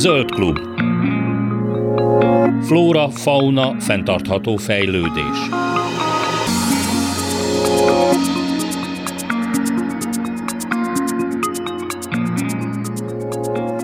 Zöld klub. Flóra, fauna, fenntartható fejlődés.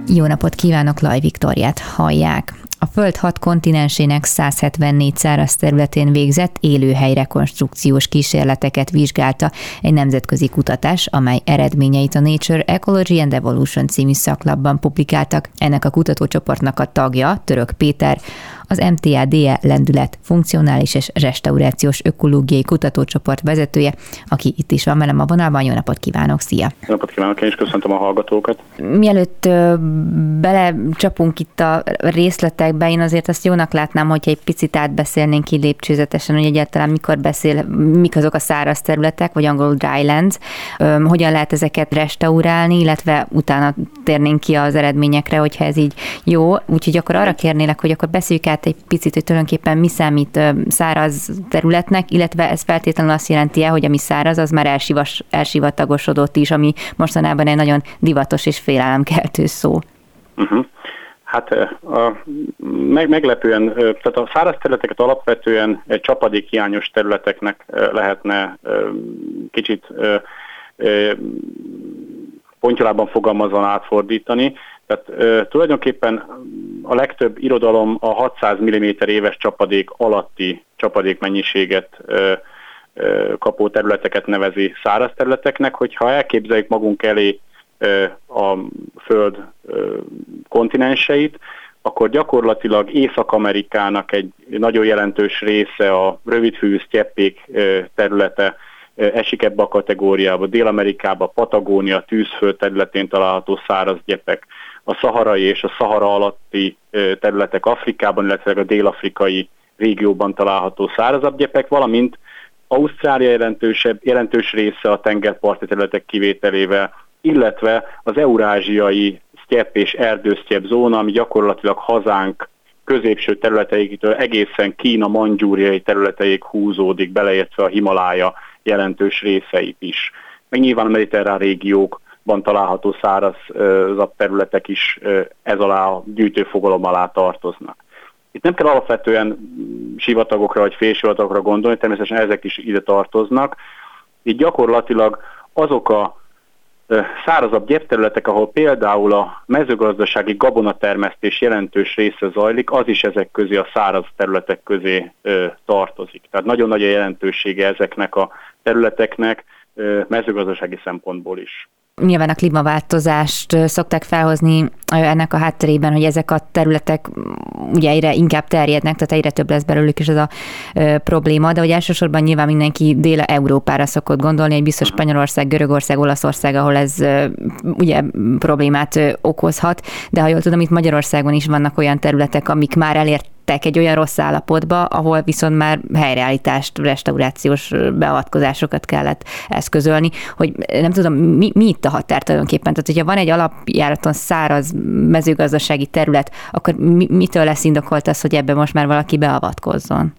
Jó napot kívánok, Laj Viktoriát hallják. Föld hat kontinensének 174 száraz területén végzett élőhely rekonstrukciós kísérleteket vizsgálta egy nemzetközi kutatás, amely eredményeit a Nature Ecology and Evolution című szaklapban publikáltak. Ennek a kutatócsoportnak a tagja, Török Péter, az MTADE lendület funkcionális és restaurációs ökológiai kutatócsoport vezetője, aki itt is van velem a vonalban. Jó napot kívánok, szia! Jó napot kívánok, én is köszöntöm a hallgatókat. Mielőtt belecsapunk itt a részletekbe, én azért azt jónak látnám, hogyha egy picit átbeszélnénk ki lépcsőzetesen, hogy egyáltalán mikor beszél, mik azok a száraz területek, vagy angolul drylands, hogyan lehet ezeket restaurálni, illetve utána térnénk ki az eredményekre, hogyha ez így jó. Úgyhogy akkor arra kérnélek, hogy akkor beszéljük át át egy picit, hogy tulajdonképpen mi számít száraz területnek, illetve ez feltétlenül azt jelenti hogy ami száraz, az már elsivas, elsivatagosodott is, ami mostanában egy nagyon divatos és félelemkeltő szó. Uh-huh. Hát a, meg, meglepően, tehát a száraz területeket alapvetően csapadékhiányos területeknek lehetne kicsit pontyolában fogalmazva átfordítani. Tehát e, tulajdonképpen a legtöbb irodalom a 600 mm éves csapadék alatti csapadékmennyiséget e, e, kapó területeket nevezi száraz területeknek, hogyha elképzeljük magunk elé e, a Föld e, kontinenseit, akkor gyakorlatilag Észak-Amerikának egy nagyon jelentős része a rövidfű sztyeppék területe esik ebbe a kategóriába. Dél-Amerikába, Patagónia, tűzföld területén található száraz gyepek, a szaharai és a szahara alatti területek Afrikában, illetve a dél-afrikai régióban található szárazabb gyepek, valamint Ausztrália jelentősebb, jelentős része a tengerparti területek kivételével, illetve az eurázsiai sztyepp és erdősztyepp zóna, ami gyakorlatilag hazánk középső területeikitől egészen Kína mangyúriai területeik húzódik, beleértve a Himalája jelentős részeit is. Meg nyilván a mediterrán régiókban található szárazabb területek is ez alá a gyűjtőfogalom alá tartoznak. Itt nem kell alapvetően sivatagokra vagy félsivatagokra gondolni, természetesen ezek is ide tartoznak. Itt gyakorlatilag azok a szárazabb gyepterületek, ahol például a mezőgazdasági gabonatermesztés jelentős része zajlik, az is ezek közé, a száraz területek közé tartozik. Tehát nagyon nagy a jelentősége ezeknek a területeknek mezőgazdasági szempontból is. Nyilván a klímaváltozást szokták felhozni ennek a hátterében, hogy ezek a területek ugye egyre inkább terjednek, tehát egyre több lesz belőlük is ez a probléma, de hogy elsősorban nyilván mindenki Dél-Európára szokott gondolni, egy biztos Spanyolország, Görögország, Olaszország, ahol ez ugye problémát okozhat, de ha jól tudom, itt Magyarországon is vannak olyan területek, amik már elért egy olyan rossz állapotba, ahol viszont már helyreállítást, restaurációs beavatkozásokat kellett eszközölni, hogy nem tudom, mi, mi itt a határ tulajdonképpen? Tehát, hogyha van egy alapjáraton száraz mezőgazdasági terület, akkor mi, mitől lesz indokolt az, hogy ebbe most már valaki beavatkozzon?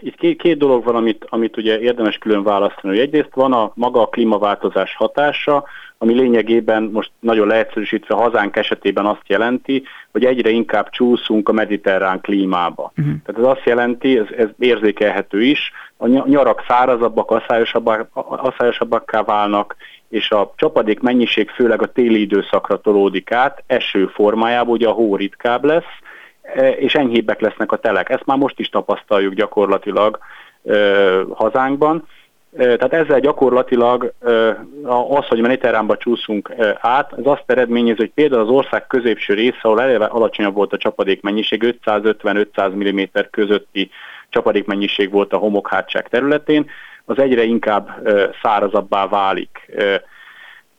Itt két, két dolog van, amit, amit ugye érdemes külön választani. Egyrészt van a maga a klímaváltozás hatása, ami lényegében most nagyon leegyszerűsítve hazánk esetében azt jelenti, hogy egyre inkább csúszunk a mediterrán klímába. Uh-huh. Tehát ez azt jelenti, ez, ez érzékelhető is, a nyarak szárazabbak, aszályosabbak, aszályosabbakká válnak, és a csapadék mennyiség főleg a téli időszakra tolódik át, eső formájában, ugye a hó ritkább lesz, e, és enyhébbek lesznek a telek. Ezt már most is tapasztaljuk gyakorlatilag hazánkban. Tehát ezzel gyakorlatilag az, hogy mediterránba csúszunk át, ez azt eredményez, hogy például az ország középső része, ahol eleve alacsonyabb volt a csapadékmennyiség, 550-500 mm közötti csapadékmennyiség volt a homokhátság területén, az egyre inkább szárazabbá válik.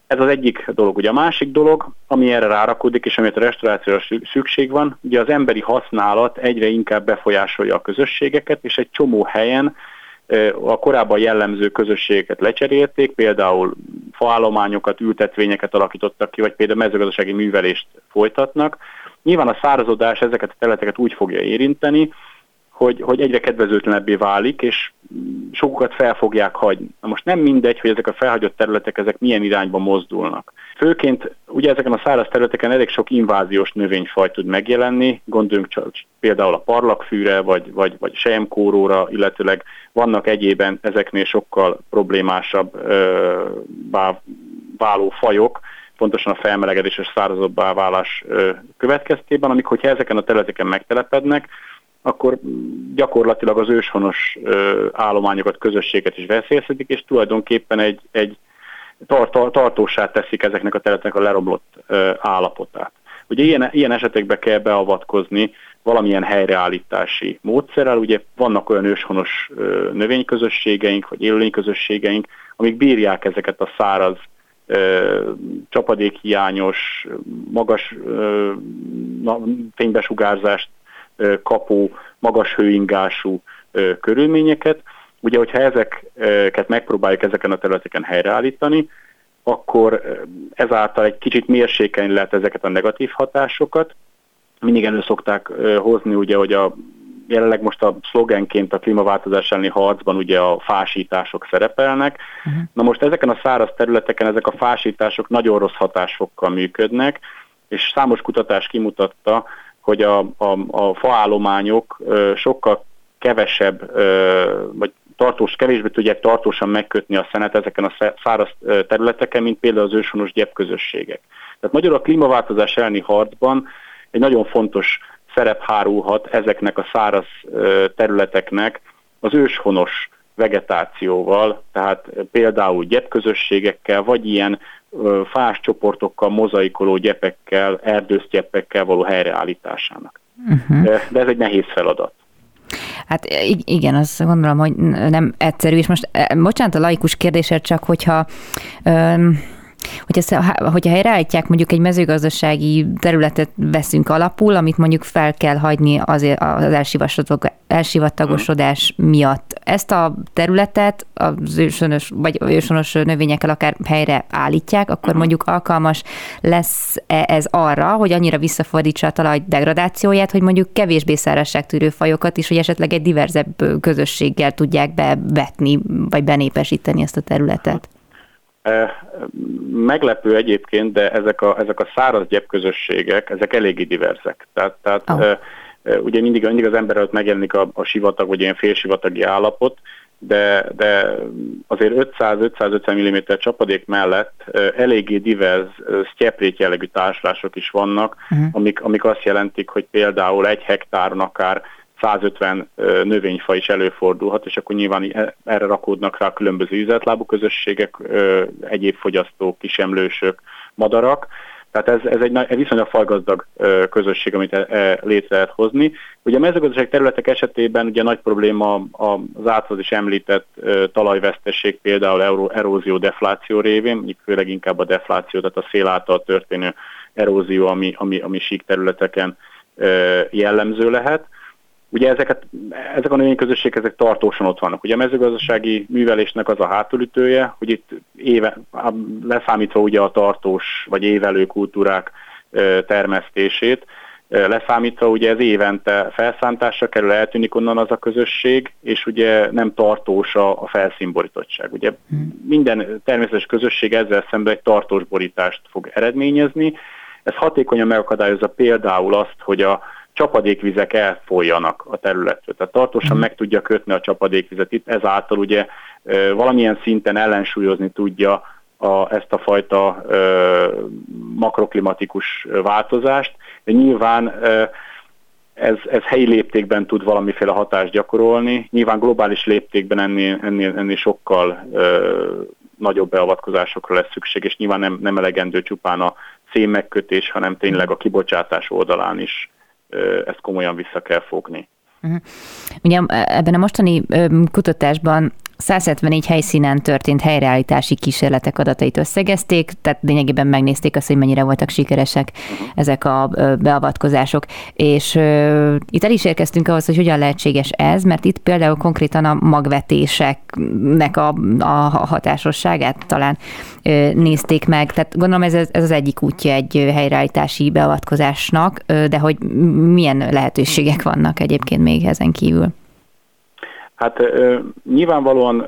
Ez az egyik dolog. Ugye a másik dolog, ami erre rárakodik, és amit a restaurációra szükség van, ugye az emberi használat egyre inkább befolyásolja a közösségeket, és egy csomó helyen a korábban jellemző közösségeket lecserélték, például faállományokat, ültetvényeket alakítottak ki, vagy például mezőgazdasági művelést folytatnak. Nyilván a szárazodás ezeket a területeket úgy fogja érinteni, hogy, hogy egyre kedvezőtlenebbé válik, és sokukat fel fogják hagyni. Na most nem mindegy, hogy ezek a felhagyott területek ezek milyen irányba mozdulnak. Főként ugye ezeken a száraz területeken elég sok inváziós növényfaj tud megjelenni, gondoljunk csak például a parlagfűre, vagy, vagy, vagy sejemkóróra, illetőleg vannak egyében ezeknél sokkal problémásabb ö, váló fajok, pontosan a felmelegedés és szárazabbá válás következtében, amik, hogyha ezeken a területeken megtelepednek, akkor gyakorlatilag az őshonos állományokat, közösséget is veszélyeztetik, és tulajdonképpen egy, egy tart, tartósá teszik ezeknek a területeknek a leromlott állapotát. Ugye ilyen, ilyen esetekben kell beavatkozni valamilyen helyreállítási módszerrel, ugye vannak olyan őshonos növényközösségeink, vagy élőlényközösségeink, amik bírják ezeket a száraz csapadékhiányos, magas fénybesugárzást kapó, magas hőingású körülményeket. Ugye, hogyha ezeket megpróbáljuk ezeken a területeken helyreállítani, akkor ezáltal egy kicsit mérsékelni lehet ezeket a negatív hatásokat. Mindig elő szokták hozni, ugye, hogy a jelenleg most a szlogenként a klímaváltozás elleni harcban ugye a fásítások szerepelnek. Uh-huh. Na most ezeken a száraz területeken ezek a fásítások nagyon rossz hatásfokkal működnek, és számos kutatás kimutatta, hogy a, a, a faállományok sokkal kevesebb, vagy tartós, kevésbé tudják tartósan megkötni a szenet ezeken a száraz területeken, mint például az őshonos gyepközösségek. Tehát magyarul a klímaváltozás elleni harcban egy nagyon fontos szerep hárulhat ezeknek a száraz területeknek az őshonos vegetációval, tehát például gyepközösségekkel, vagy ilyen fás csoportokkal, mozaikoló gyepekkel, erdőszgyepekkel való helyreállításának. Uh-huh. De ez egy nehéz feladat. Hát igen, azt gondolom, hogy nem egyszerű, és most bocsánat a laikus kérdésért, csak hogyha öm, Hogyha, hogyha helyreállítják mondjuk egy mezőgazdasági területet veszünk alapul, amit mondjuk fel kell hagyni azért az elsivatagosodás miatt. Ezt a területet az ősönös, vagy ősönös növényekkel akár helyre állítják, akkor mondjuk alkalmas lesz ez arra, hogy annyira visszafordítsa a talaj degradációját, hogy mondjuk kevésbé szárazságtűrő fajokat is, hogy esetleg egy diverzebb közösséggel tudják bevetni, vagy benépesíteni ezt a területet? Meglepő egyébként, de ezek a, ezek a száraz gyepközösségek, ezek eléggé diverzek. Tehát, tehát oh. ugye mindig, mindig az ember előtt megjelenik a, a sivatag, vagy ilyen félsivatagi állapot, de, de azért 500-550 mm csapadék mellett eléggé divers sztyeprét jellegű társulások is vannak, uh-huh. amik, amik azt jelentik, hogy például egy hektáron akár 150 növényfaj is előfordulhat, és akkor nyilván e, erre rakódnak rá különböző üzletlábú közösségek, egyéb fogyasztók, kisemlősök, madarak. Tehát ez, ez egy viszonylag fajgazdag közösség, amit e, e, létre lehet hozni. Ugye a mezőgazdaság területek esetében ugye nagy probléma az által is említett talajvesztesség, például erózió, defláció révén, főleg inkább a defláció, tehát a szél által történő erózió, ami, ami, ami sík területeken jellemző lehet. Ugye ezeket, ezek a növényközösségek ezek tartósan ott vannak. Ugye a mezőgazdasági művelésnek az a hátulütője, hogy itt éve, leszámítva ugye a tartós vagy évelő kultúrák termesztését, leszámítva ugye ez évente felszántásra kerül, eltűnik onnan az a közösség, és ugye nem tartós a, a felszínborítottság. Ugye minden természetes közösség ezzel szemben egy tartós borítást fog eredményezni. Ez hatékonyan megakadályozza például azt, hogy a, csapadékvizek elfolyjanak a területről. Tehát tartósan mhm. meg tudja kötni a csapadékvizet itt, ezáltal ugye valamilyen szinten ellensúlyozni tudja a, ezt a fajta ö, makroklimatikus változást. De nyilván ö, ez, ez helyi léptékben tud valamiféle hatást gyakorolni. Nyilván globális léptékben ennél, ennél, ennél sokkal ö, nagyobb beavatkozásokra lesz szükség, és nyilván nem, nem elegendő csupán a szén megkötés, hanem tényleg a kibocsátás oldalán is ezt komolyan vissza kell fogni. Uh-huh. Ugye ebben a mostani kutatásban 174 helyszínen történt helyreállítási kísérletek adatait összegezték, tehát lényegében megnézték azt, hogy mennyire voltak sikeresek uh-huh. ezek a beavatkozások. És uh, itt el is érkeztünk ahhoz, hogy hogyan lehetséges ez, mert itt például konkrétan a magvetéseknek a, a hatásosságát talán uh, nézték meg. Tehát gondolom ez, ez az egyik útja egy helyreállítási beavatkozásnak, de hogy milyen lehetőségek vannak egyébként még ezen kívül? Hát nyilvánvalóan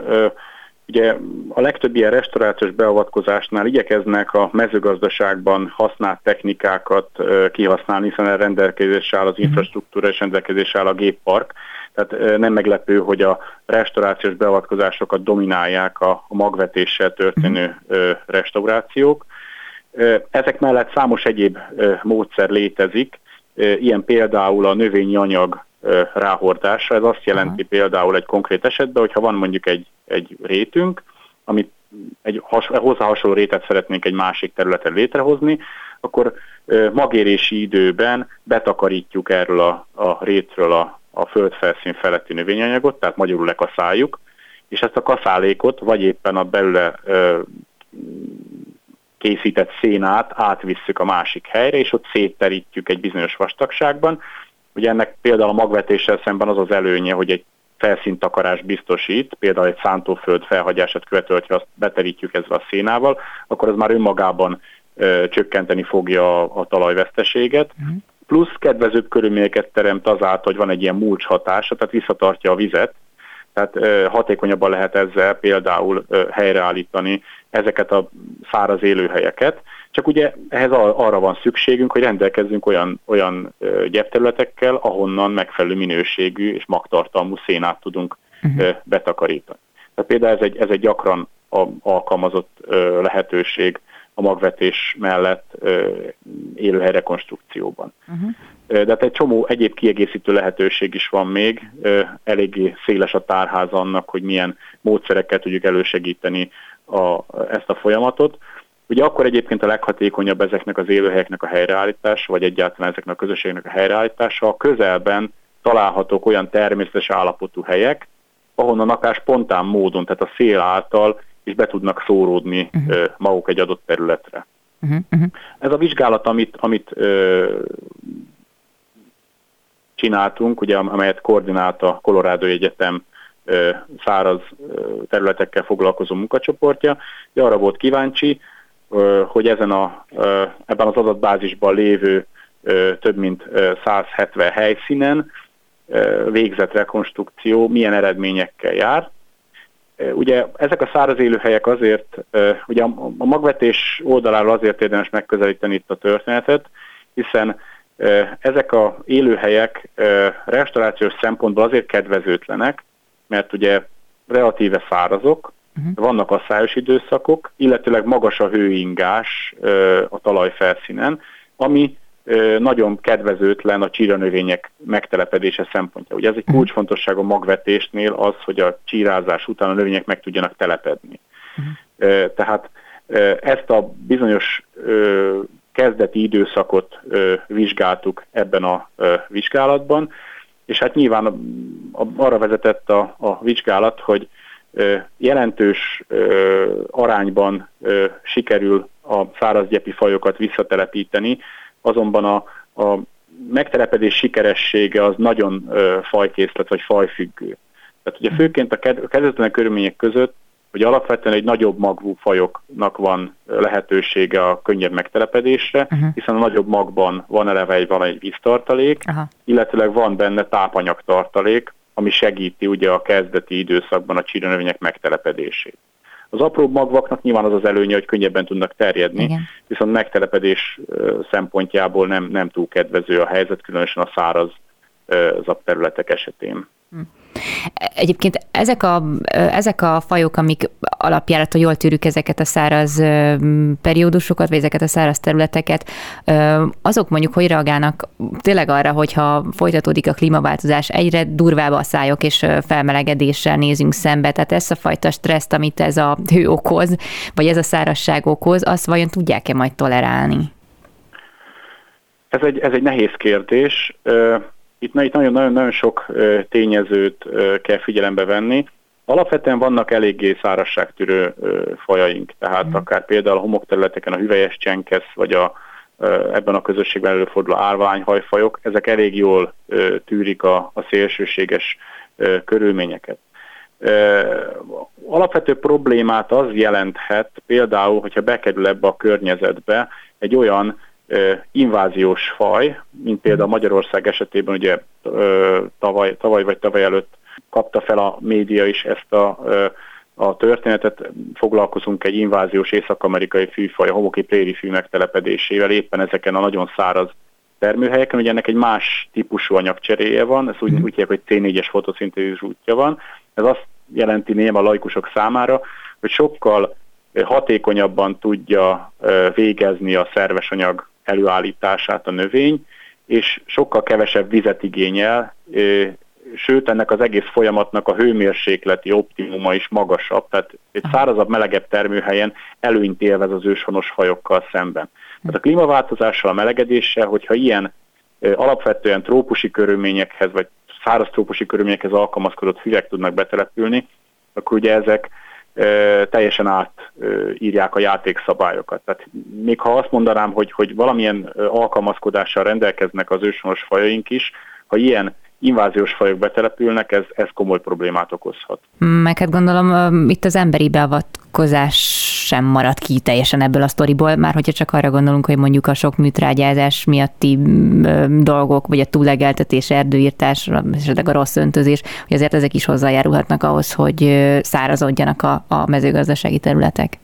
Ugye a legtöbb ilyen restaurációs beavatkozásnál igyekeznek a mezőgazdaságban használt technikákat kihasználni, hiszen a rendelkezésre áll az mhm. infrastruktúra és rendelkezésre áll a géppark. Tehát nem meglepő, hogy a restaurációs beavatkozásokat dominálják a magvetéssel történő mhm. restaurációk. Ezek mellett számos egyéb módszer létezik, ilyen például a növényi anyag ráhordása. Ez azt jelenti Aha. például egy konkrét esetben, hogyha van mondjuk egy, egy rétünk, amit egy has, hozzá hasonló rétet szeretnénk egy másik területen létrehozni, akkor magérési időben betakarítjuk erről a, a rétről a, a földfelszín feletti növényanyagot, tehát magyarul lekaszáljuk, és ezt a kaszálékot, vagy éppen a belőle ö, készített szénát átvisszük a másik helyre, és ott szétterítjük egy bizonyos vastagságban, Ugye ennek például a magvetéssel szemben az az előnye, hogy egy felszíntakarás biztosít, például egy szántóföld felhagyását követő, hogyha azt beterítjük ezzel a szénával, akkor ez már önmagában ö, csökkenteni fogja a, a talajveszteséget. Uh-huh. Plusz kedvezőbb körülményeket teremt azáltal, hogy van egy ilyen mulcs hatása, tehát visszatartja a vizet, tehát ö, hatékonyabban lehet ezzel például ö, helyreállítani ezeket a száraz élőhelyeket, csak ugye ehhez arra van szükségünk, hogy rendelkezzünk olyan, olyan gyepterületekkel, ahonnan megfelelő minőségű és magtartalmú szénát tudunk uh-huh. betakarítani. Tehát például ez egy, ez egy gyakran alkalmazott lehetőség a magvetés mellett élőhely rekonstrukcióban. Uh-huh. De hát egy csomó egyéb kiegészítő lehetőség is van még, eléggé széles a tárház annak, hogy milyen módszerekkel tudjuk elősegíteni a, ezt a folyamatot. Ugye akkor egyébként a leghatékonyabb ezeknek az élőhelyeknek a helyreállítása, vagy egyáltalán ezeknek a közösségnek a helyreállítása, a közelben találhatók olyan természetes állapotú helyek, ahonnan akár spontán módon, tehát a szél által is be tudnak szóródni uh-huh. maguk egy adott területre. Uh-huh. Uh-huh. Ez a vizsgálat, amit, amit ö, csináltunk, ugye, amelyet koordinált a Colorado Egyetem ö, száraz ö, területekkel foglalkozó munkacsoportja, de arra volt kíváncsi, hogy ezen a, ebben az adatbázisban lévő több mint 170 helyszínen végzett rekonstrukció milyen eredményekkel jár. Ugye ezek a száraz élőhelyek azért, ugye a magvetés oldaláról azért érdemes megközelíteni itt a történetet, hiszen ezek a élőhelyek restaurációs szempontból azért kedvezőtlenek, mert ugye relatíve szárazok, Uh-huh. Vannak a szájos időszakok, illetőleg magas a hőingás a talajfelszínen, ami nagyon kedvezőtlen a csíranövények megtelepedése szempontja. Ugye ez egy mhm. kulcsfontosságú magvetésnél az, hogy a csírázás után a növények meg tudjanak telepedni. Uh-huh. Tehát ezt a bizonyos kezdeti időszakot vizsgáltuk ebben a vizsgálatban, és hát nyilván arra vezetett a, a vizsgálat, hogy jelentős arányban sikerül a szárazgyepi fajokat visszatelepíteni, azonban a, a megtelepedés sikeressége az nagyon fajkészlet vagy fajfüggő. Tehát ugye főként a kezdetlenek körülmények között, hogy alapvetően egy nagyobb magvú fajoknak van lehetősége a könnyebb megtelepedésre, uh-huh. hiszen a nagyobb magban van eleve egy, van egy víztartalék, uh-huh. illetőleg van benne tápanyagtartalék, ami segíti ugye a kezdeti időszakban a csíranövények megtelepedését. Az apró magvaknak nyilván az az előnye, hogy könnyebben tudnak terjedni, Igen. viszont megtelepedés szempontjából nem, nem túl kedvező a helyzet, különösen a száraz területek esetén. Egyébként ezek a, ezek a fajok, amik alapjára, hogy jól tűrjük ezeket a száraz periódusokat, vagy ezeket a száraz területeket, azok mondjuk hogy reagálnak tényleg arra, hogyha folytatódik a klímaváltozás, egyre durvább a szájok és felmelegedéssel nézünk szembe, tehát ezt a fajta stresszt, amit ez a hő okoz, vagy ez a szárazság okoz, azt vajon tudják-e majd tolerálni? Ez egy, ez egy nehéz kérdés. Itt, itt nagyon-nagyon sok tényezőt kell figyelembe venni. Alapvetően vannak eléggé szárasságtűrő fajaink, tehát mm. akár például a homokterületeken a hüvelyes csenkesz, vagy a, ebben a közösségben előforduló árványhajfajok, ezek elég jól tűrik a, a szélsőséges körülményeket. Alapvető problémát az jelenthet például, hogyha bekerül ebbe a környezetbe egy olyan inváziós faj, mint például Magyarország esetében ugye tavaly, tavaly vagy tavaly előtt kapta fel a média is ezt a, a történetet. Foglalkozunk egy inváziós észak-amerikai fűfaj, a homoki préri fű megtelepedésével, éppen ezeken a nagyon száraz termőhelyeken, ugye ennek egy más típusú anyagcseréje van, ez úgy, mhm. úgy hívják, hogy C4-es fotoszintézis útja van. Ez azt jelenti néma a laikusok számára, hogy sokkal hatékonyabban tudja végezni a szerves anyag előállítását a növény, és sokkal kevesebb vizet igényel, sőt ennek az egész folyamatnak a hőmérsékleti optimuma is magasabb, tehát egy szárazabb, melegebb termőhelyen előnyt élvez az őshonos fajokkal szemben. Tehát a klímaváltozással, a melegedéssel, hogyha ilyen alapvetően trópusi körülményekhez, vagy száraz trópusi körülményekhez alkalmazkodott füvek tudnak betelepülni, akkor ugye ezek teljesen átírják a játékszabályokat. Tehát még ha azt mondanám, hogy, hogy valamilyen alkalmazkodással rendelkeznek az őshonos fajaink is, ha ilyen inváziós fajok betelepülnek, ez, ez komoly problémát okozhat. Meg hát gondolom itt az emberi beavatkozás sem marad ki teljesen ebből a sztoriból, már hogyha csak arra gondolunk, hogy mondjuk a sok műtrágyázás miatti dolgok, vagy a túlegeltetés, erdőírtás, esetleg a rossz öntözés, hogy azért ezek is hozzájárulhatnak ahhoz, hogy szárazodjanak a, a mezőgazdasági területek.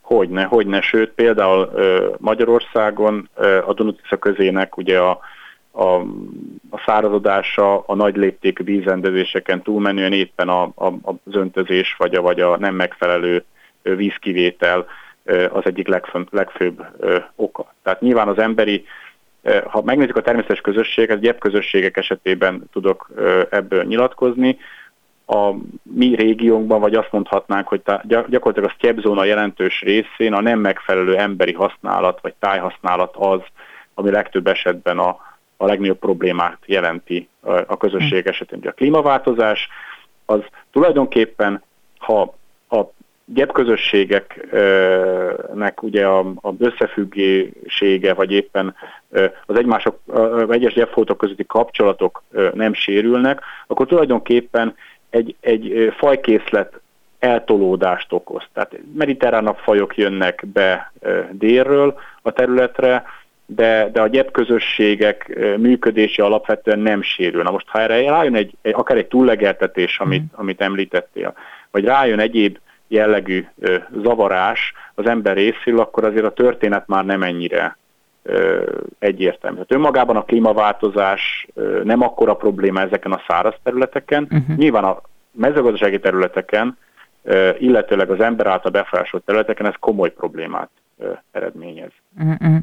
Hogyne, hogyne, sőt például Magyarországon a Dunatisza közének ugye a a, a szárazodása, a nagy léptékű vízrendezéseken túlmenően éppen a, a, az öntözés vagy a, vagy a nem megfelelő vízkivétel az egyik legfönt, legfőbb oka. Tehát nyilván az emberi, ha megnézzük a természetes közösséget, gyep közösségek esetében tudok ebből nyilatkozni, a mi régiónkban, vagy azt mondhatnánk, hogy gyakorlatilag a sztyepzóna jelentős részén a nem megfelelő emberi használat, vagy tájhasználat az, ami legtöbb esetben a, a legnagyobb problémát jelenti a közösség esetén. Ugye a klímaváltozás az tulajdonképpen, ha a gyepközösségeknek ugye a, a összefüggésége, vagy éppen az egymások, egyes gyepfótok közötti kapcsolatok nem sérülnek, akkor tulajdonképpen egy, egy fajkészlet eltolódást okoz. Tehát mediterránabb fajok jönnek be délről a területre, de, de a gyepközösségek működése alapvetően nem sérül. Na most, ha erre rájön egy, egy akár egy túllegeltetés, amit, mm. amit említettél, vagy rájön egyéb jellegű ö, zavarás az ember részéről, akkor azért a történet már nem ennyire ö, egyértelmű. Tehát önmagában a klímaváltozás ö, nem akkora probléma ezeken a száraz területeken. Uh-huh. Nyilván a mezőgazdasági területeken, ö, illetőleg az ember által befolyásolt területeken ez komoly problémát eredményez. Uh-uh.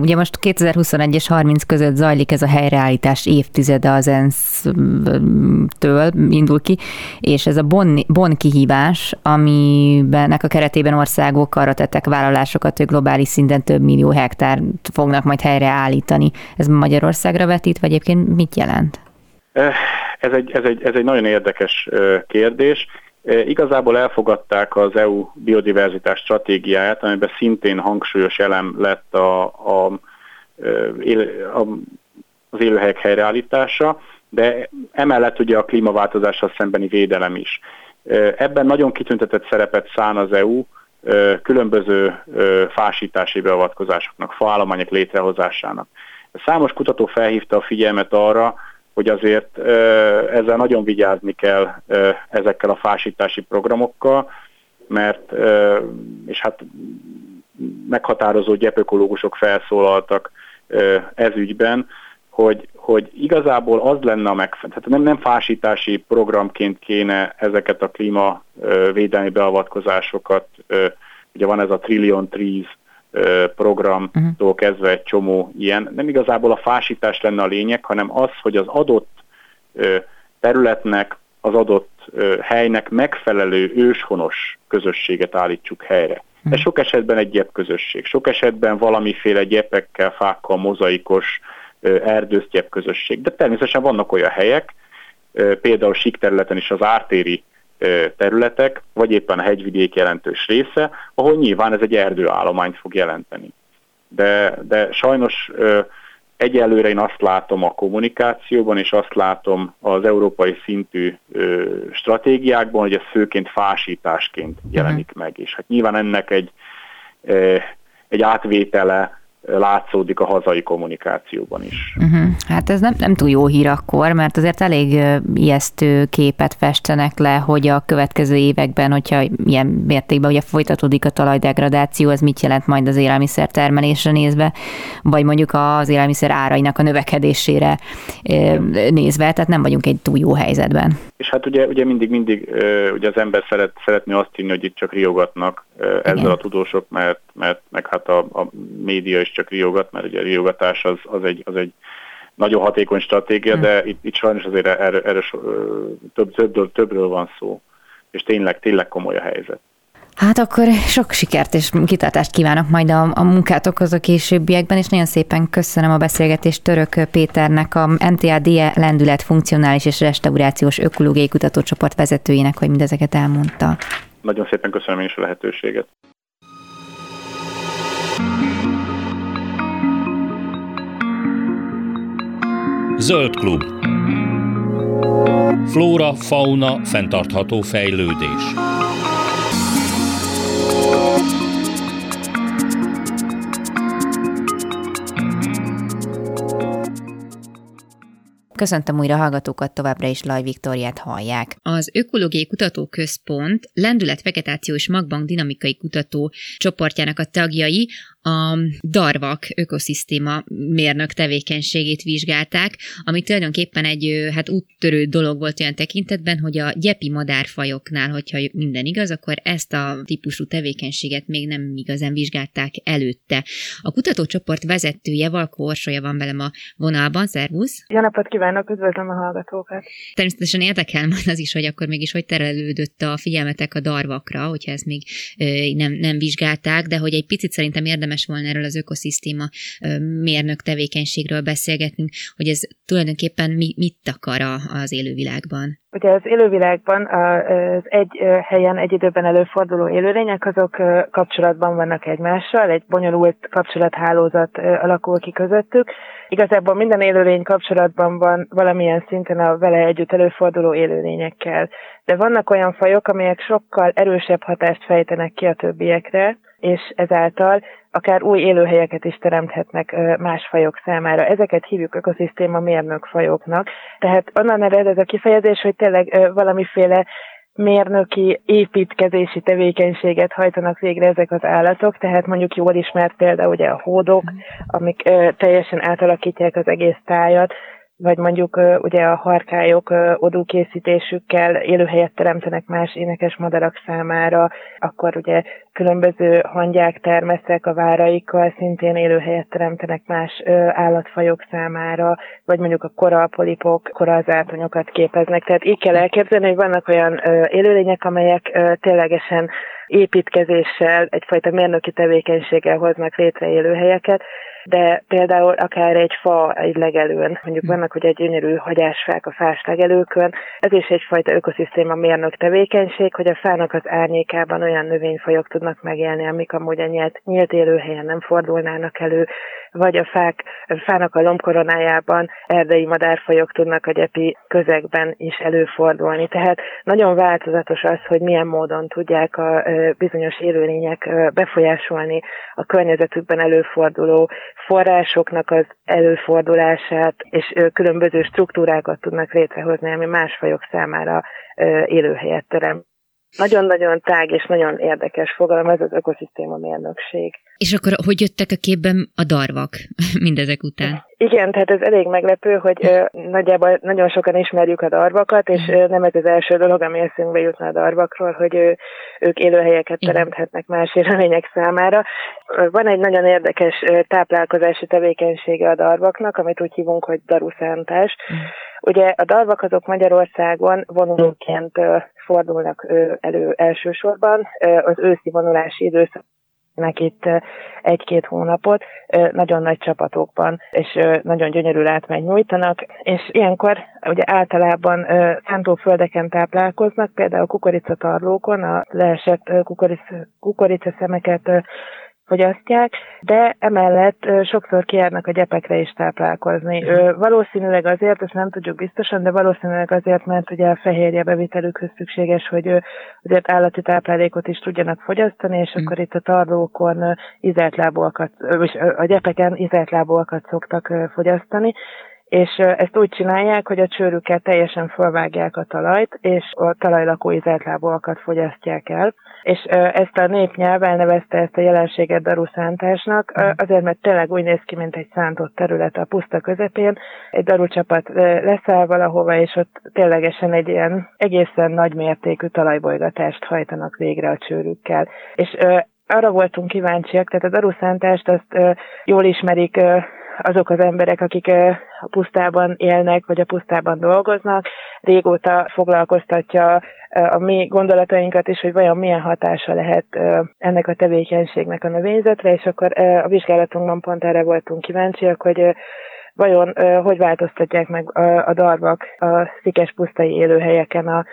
Ugye most 2021 és 30 között zajlik ez a helyreállítás évtizede az ENSZ-től indul ki, és ez a Bonn, bon kihívás, amiben a keretében országok arra tettek vállalásokat, hogy globális szinten több millió hektár fognak majd helyreállítani. Ez Magyarországra vetít, vagy egyébként mit jelent? Ez egy, ez egy, ez egy nagyon érdekes kérdés. Igazából elfogadták az EU biodiverzitás stratégiáját, amiben szintén hangsúlyos elem lett a, a, a, az élőhelyek helyreállítása, de emellett ugye a klímaváltozással szembeni védelem is. Ebben nagyon kitüntetett szerepet szán az EU különböző fásítási beavatkozásoknak, faállományok létrehozásának. Számos kutató felhívta a figyelmet arra, hogy azért ezzel nagyon vigyázni kell ezekkel a fásítási programokkal, mert, és hát meghatározó gyepökológusok felszólaltak ez ügyben, hogy, hogy igazából az lenne a megfelelő, tehát nem, nem fásítási programként kéne ezeket a klímavédelmi beavatkozásokat, ugye van ez a Trillion Trees programtól uh-huh. kezdve egy csomó ilyen. Nem igazából a fásítás lenne a lényeg, hanem az, hogy az adott területnek, az adott helynek megfelelő őshonos közösséget állítsuk helyre. Ez uh-huh. sok esetben egy gyep közösség, sok esetben valamiféle gyepekkel, fákkal, mozaikos erdősztyep közösség. De természetesen vannak olyan helyek, például sík területen is az ártéri területek, vagy éppen a hegyvidék jelentős része, ahol nyilván ez egy erdőállományt fog jelenteni. De, de sajnos egyelőre én azt látom a kommunikációban, és azt látom az európai szintű stratégiákban, hogy ez főként fásításként mhm. jelenik meg. És hát nyilván ennek egy, egy átvétele látszódik a hazai kommunikációban is. Uh-huh. Hát ez nem, nem túl jó hír akkor, mert azért elég ijesztő képet festenek le, hogy a következő években, hogyha ilyen mértékben ugye folytatódik a talajdegradáció, az mit jelent majd az élelmiszer termelésre nézve, vagy mondjuk az élelmiszer árainak a növekedésére nézve, tehát nem vagyunk egy túl jó helyzetben. Hát ugye, ugye mindig, mindig ugye az ember szeret, szeretné azt hinni, hogy itt csak riogatnak ezzel Igen. a tudósok, mert, mert meg hát a, a média is csak riogat, mert ugye a riogatás az, az, egy, az egy nagyon hatékony stratégia, hmm. de itt, itt sajnos azért erről, erről több, többről, többről van szó, és tényleg, tényleg komoly a helyzet. Hát akkor sok sikert és kitartást kívánok majd a, a munkátokhoz a későbbiekben, és nagyon szépen köszönöm a beszélgetést Török Péternek, a MTADE lendület funkcionális és restaurációs ökológiai kutatócsoport vezetőjének, hogy mindezeket elmondta. Nagyon szépen köszönöm én is a lehetőséget. Zöld klub. Flóra, fauna, fenntartható fejlődés. Köszöntöm újra hallgatókat, továbbra is Laj Viktoriát hallják. Az Ökológiai Kutatóközpont lendület, vegetáció és magbank dinamikai kutató csoportjának a tagjai a darvak ökoszisztéma mérnök tevékenységét vizsgálták, ami tulajdonképpen egy hát úttörő dolog volt olyan tekintetben, hogy a gyepi madárfajoknál, hogyha minden igaz, akkor ezt a típusú tevékenységet még nem igazán vizsgálták előtte. A kutatócsoport vezetője, Valkó Orsolya van velem a vonalban, szervusz! Jó napot kívánok, üdvözlöm a hallgatókat! Természetesen érdekel majd az is, hogy akkor mégis hogy terelődött a figyelmetek a darvakra, hogyha ezt még nem, nem vizsgálták, de hogy egy picit szerintem érdemes érdemes volna erről az ökoszisztéma mérnök tevékenységről beszélgetnünk, hogy ez tulajdonképpen mit akar az élővilágban. Ugye az élővilágban az egy helyen egy időben előforduló élőlények, azok kapcsolatban vannak egymással, egy bonyolult kapcsolathálózat alakul ki közöttük. Igazából minden élőlény kapcsolatban van valamilyen szinten a vele együtt előforduló élőlényekkel. De vannak olyan fajok, amelyek sokkal erősebb hatást fejtenek ki a többiekre, és ezáltal akár új élőhelyeket is teremthetnek más fajok számára. Ezeket hívjuk ökoszisztéma mérnök fajoknak. Tehát onnan ered ez a kifejezés, hogy tényleg valamiféle mérnöki építkezési tevékenységet hajtanak végre ezek az állatok, tehát mondjuk jól ismert példa ugye a hódok, amik teljesen átalakítják az egész tájat, vagy mondjuk ugye a harkályok odúkészítésükkel élőhelyet teremtenek más énekes madarak számára, akkor ugye különböző hangyák, termeszek a váraikkal szintén élőhelyet teremtenek más állatfajok számára, vagy mondjuk a koralpolipok koralzátonyokat képeznek. Tehát így kell elképzelni, hogy vannak olyan élőlények, amelyek ténylegesen építkezéssel, egyfajta mérnöki tevékenységgel hoznak létre élőhelyeket, de például akár egy fa egy legelőn, mondjuk hm. vannak ugye egy gyönyörű hagyásfák a fás legelőkön, ez is egyfajta ökoszisztéma mérnök tevékenység, hogy a fának az árnyékában olyan növényfajok tudnak megélni, amik amúgy a nyílt, nyílt élőhelyen nem fordulnának elő, vagy a fák, a fának a lombkoronájában erdei madárfajok tudnak a gyepi közegben is előfordulni. Tehát nagyon változatos az, hogy milyen módon tudják a bizonyos élőlények befolyásolni a környezetükben előforduló forrásoknak az előfordulását, és különböző struktúrákat tudnak létrehozni, ami más fajok számára élőhelyet terem. Nagyon-nagyon tág és nagyon érdekes fogalom, ez az ökoszisztéma mérnökség. És akkor hogy jöttek a képben a darvak mindezek után? Igen, tehát ez elég meglepő, hogy ö, nagyjából nagyon sokan ismerjük a darvakat, és ö, nem ez az első dolog, ami eszünkbe jutna a darvakról, hogy ö, ők élőhelyeket Igen. teremthetnek más élőlények számára. Van egy nagyon érdekes táplálkozási tevékenysége a darvaknak, amit úgy hívunk, hogy daruszántás. Igen. Ugye a darvak azok Magyarországon vonulóként fordulnak elő elsősorban. Az őszi vonulási időszak itt egy-két hónapot nagyon nagy csapatokban, és nagyon gyönyörű látmány nyújtanak, és ilyenkor ugye általában szántóföldeken táplálkoznak, például kukoricatarlókon, a leesett kukorica, kukoricaszemeket fogyasztják, de emellett sokszor kijárnak a gyepekre is táplálkozni. Valószínűleg azért, ezt nem tudjuk biztosan, de valószínűleg azért, mert ugye a fehérje bevitelükhöz szükséges, hogy azért állati táplálékot is tudjanak fogyasztani, és akkor itt a tarlókon izeltlábúakat, vagy a gyepeken izeltlábúakat szoktak fogyasztani, és ezt úgy csinálják, hogy a csőrükkel teljesen fölvágják a talajt, és a talajlakó izeltlábúakat fogyasztják el. És ezt a népnyelv elnevezte ezt a jelenséget daruszántásnak, azért, mert tényleg úgy néz ki, mint egy szántott terület a puszta közepén. Egy darucsapat leszáll valahova, és ott ténylegesen egy ilyen egészen nagy mértékű talajbolygatást hajtanak végre a csőrükkel. És arra voltunk kíváncsiak, tehát a daruszántást azt jól ismerik azok az emberek, akik a pusztában élnek, vagy a pusztában dolgoznak, régóta foglalkoztatja a mi gondolatainkat is, hogy vajon milyen hatása lehet ennek a tevékenységnek a növényzetre, és akkor a vizsgálatunkban pont erre voltunk kíváncsiak, hogy vajon hogy változtatják meg a darvak a szikes pusztai élőhelyeken a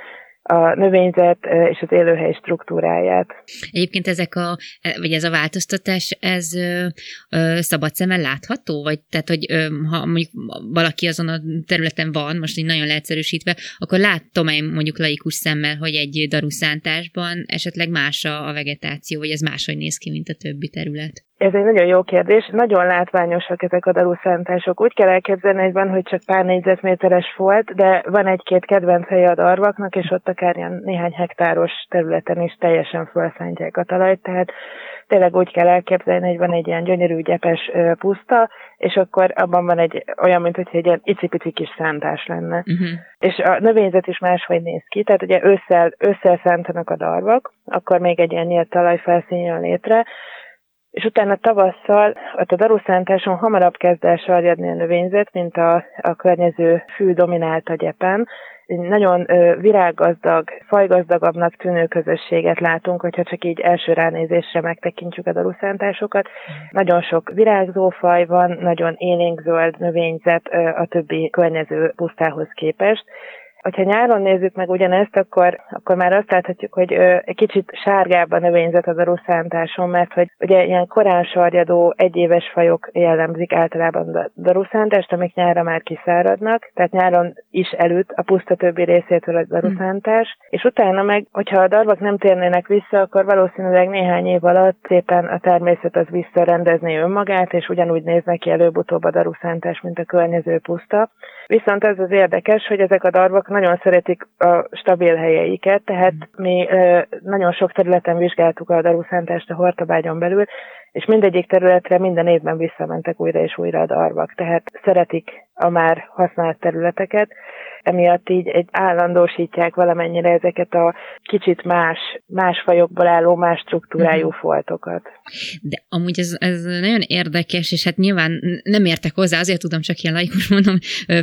a növényzet és az élőhely struktúráját. Egyébként ezek a, e, vagy ez a változtatás, ez ö, ö, szabad szemmel látható? Vagy tehát, hogy ö, ha mondjuk valaki azon a területen van, most így nagyon leegyszerűsítve, akkor látom én mondjuk laikus szemmel, hogy egy daruszántásban esetleg más a, a vegetáció, vagy ez máshogy néz ki, mint a többi terület? Ez egy nagyon jó kérdés. Nagyon látványosak ezek a daruszántások. Úgy kell elképzelni, hogy van, hogy csak pár négyzetméteres volt, de van egy-két kedvenc helye a darvaknak, és ott akár ilyen néhány hektáros területen is teljesen felszántják a talajt. Tehát tényleg úgy kell elképzelni, hogy van egy ilyen gyönyörű, gyepes puszta, és akkor abban van egy olyan, mint hogy egy ilyen icipici kis szántás lenne. Uh-huh. És a növényzet is máshogy néz ki, tehát ugye ősszel, ősszel szántanak a darvak, akkor még egy ilyen nyílt talajfelszín jön létre, és utána tavasszal ott a daruszántáson hamarabb kezd el sarjadni a növényzet, mint a, a környező fű dominált a gyepen. Nagyon virággazdag, fajgazdagabbnak tűnő közösséget látunk, hogyha csak így első ránézésre megtekintjük a daruszántásokat. Nagyon sok virágzó faj van, nagyon élénkzöld növényzet a többi környező pusztához képest, Hogyha nyáron nézzük meg ugyanezt, akkor, akkor már azt láthatjuk, hogy ö, egy kicsit sárgább a növényzet az a ruszántáson, mert hogy ugye ilyen korán sarjadó egyéves fajok jellemzik általában a daruszántást, amik nyára már kiszáradnak, tehát nyáron is előtt a puszta többi részétől a daruszántás, hmm. és utána meg, hogyha a darvak nem térnének vissza, akkor valószínűleg néhány év alatt szépen a természet az visszarendezné önmagát, és ugyanúgy néz neki előbb-utóbb a daruszántás, mint a környező puszta. Viszont ez az érdekes, hogy ezek a darvak nagyon szeretik a stabil helyeiket, tehát mi nagyon sok területen vizsgáltuk a daruszántást a Hortabágyon belül, és mindegyik területre minden évben visszamentek újra és újra a darvak, tehát szeretik a már használt területeket, emiatt így egy állandósítják valamennyire ezeket a kicsit más, más fajokból álló, más struktúrájú uh-huh. foltokat. De amúgy ez, ez nagyon érdekes, és hát nyilván nem értek hozzá, azért tudom csak ilyen laikus mondom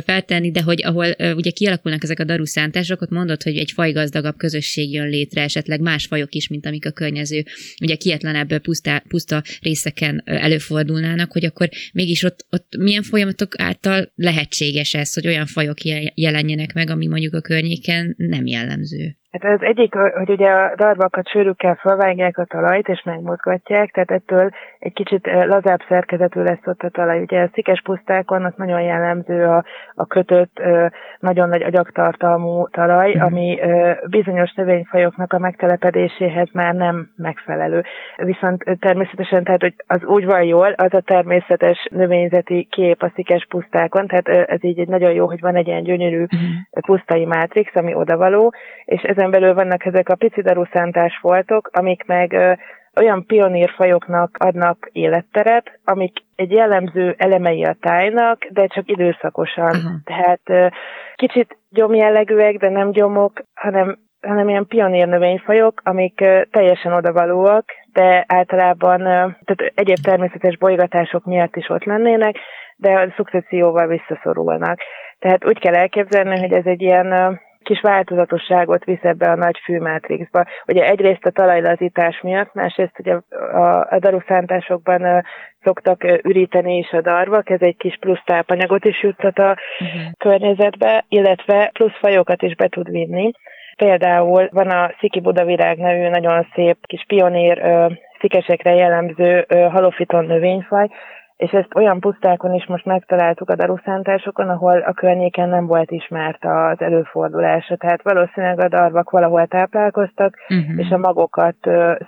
feltenni, de hogy ahol ugye kialakulnak ezek a daruszántások, ott mondod, hogy egy fajgazdagabb közösség jön létre, esetleg más fajok is, mint amik a környező, ugye kietlenebb puszta, puszta részeken előfordulnának, hogy akkor mégis ott, ott milyen folyamatok által lehetséges ez, hogy olyan fajok jelenjenek jelenjenek meg, ami mondjuk a környéken nem jellemző. Hát az egyik, hogy ugye a darvakat sűrűkkel felvágják a talajt és megmozgatják, tehát ettől egy kicsit eh, lazább szerkezetű lesz ott a talaj. Ugye a szikes pusztákon az nagyon jellemző a, a kötött, eh, nagyon nagy agyagtartalmú talaj, mhm. ami eh, bizonyos növényfajoknak a megtelepedéséhez már nem megfelelő. Viszont természetesen, tehát hogy az úgy van jól, az a természetes növényzeti kép a szikes pusztákon, tehát ez így egy nagyon jó, hogy van egy ilyen gyönyörű mhm. pusztai mátrix, ami odavaló, és ezen ezen belül vannak ezek a pici daruszántás foltok, amik meg olyan pionírfajoknak adnak életteret, amik egy jellemző elemei a tájnak, de csak időszakosan. Uh-huh. Tehát kicsit gyomjellegűek, de nem gyomok, hanem hanem ilyen pionír növényfajok, amik teljesen odavalóak, de általában tehát egyéb természetes bolygatások miatt is ott lennének, de a szukcesszióval visszaszorulnak. Tehát úgy kell elképzelni, hogy ez egy ilyen kis változatosságot visz ebbe a nagy fűmátrixba. Ugye egyrészt a talajlazítás miatt, másrészt ugye a, a daruszántásokban szoktak üríteni is a darvak, ez egy kis plusz tápanyagot is juttat a uh-huh. környezetbe, illetve plusz fajokat is be tud vinni. Például van a Sziki Budavirág nevű nagyon szép kis pionír szikesekre jellemző halofiton növényfaj, és ezt olyan pusztákon is most megtaláltuk a daruszántásokon, ahol a környéken nem volt ismert az előfordulása. Tehát valószínűleg a darvak valahol táplálkoztak, uh-huh. és a magokat